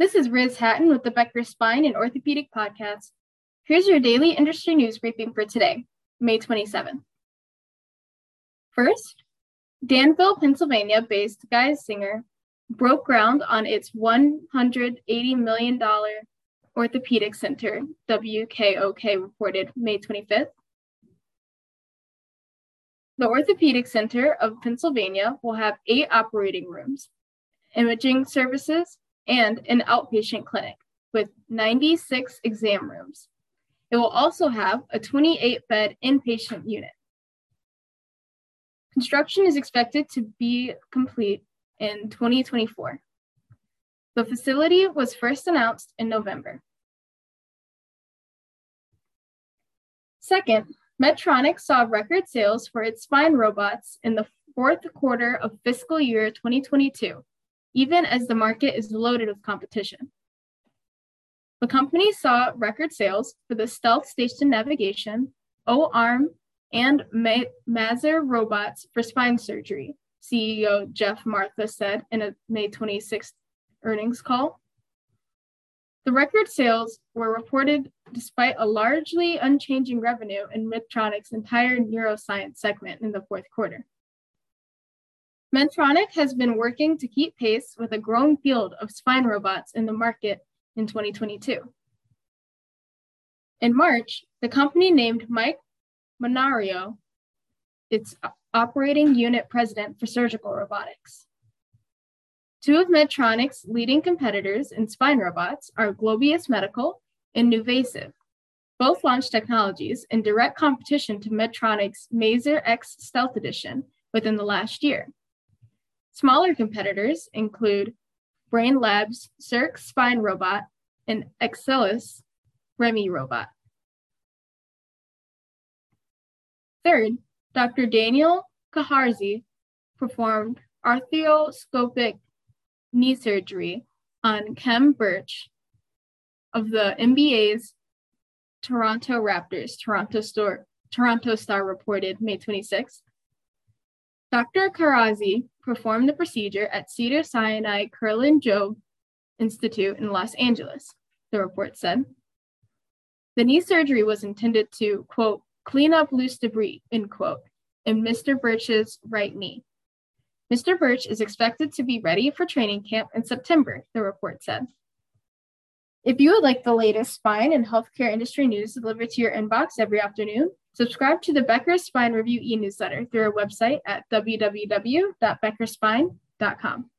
This is Riz Hatton with the Becker Spine and Orthopedic Podcast. Here's your daily industry news briefing for today, May 27th. First, Danville, Pennsylvania based Geisinger broke ground on its $180 million orthopedic center, WKOK reported May 25th. The Orthopedic Center of Pennsylvania will have eight operating rooms, imaging services, and an outpatient clinic with 96 exam rooms. It will also have a 28 bed inpatient unit. Construction is expected to be complete in 2024. The facility was first announced in November. Second, Medtronic saw record sales for its spine robots in the fourth quarter of fiscal year 2022, even as the market is loaded with competition. The company saw record sales for the Stealth Station Navigation, O-arm, and Mazor robots for spine surgery, CEO Geoff Martha said in a May 26th earnings call. The record sales were reported despite a largely unchanging revenue in Medtronic's entire neuroscience segment in the fourth quarter. Medtronic has been working to keep pace with a growing field of spine robots in the market in 2022. In March, the company named Mike Marinaro its operating unit president for surgical robotics. Two of Medtronic's leading competitors in spine robots are Globus Medical and Nuvasive. Both launched technologies in direct competition to Medtronic's Mazor X Stealth Edition within the last year. Smaller competitors include Brain Labs' Cirq Spine Robot and Accelus Remi Robot. Third, Dr. Daniel Kharrazi performed arthroscopic knee surgery on Kem Birch of the NBA's Toronto Raptors, Toronto, Star, Toronto Star reported May 26. Dr. Kharrazi performed the procedure at Cedar Sinai Kerlan-Jobe Institute in Los Angeles, the report said. The knee surgery was intended to, quote, clean up loose debris, end quote, in Mr. Birch's right knee. Mr. Birch is expected to be ready for training camp in September, the report said. If you would like the latest spine and healthcare industry news delivered to your inbox every afternoon, subscribe to the Becker Spine Review e newsletter through our website at www.beckerspine.com.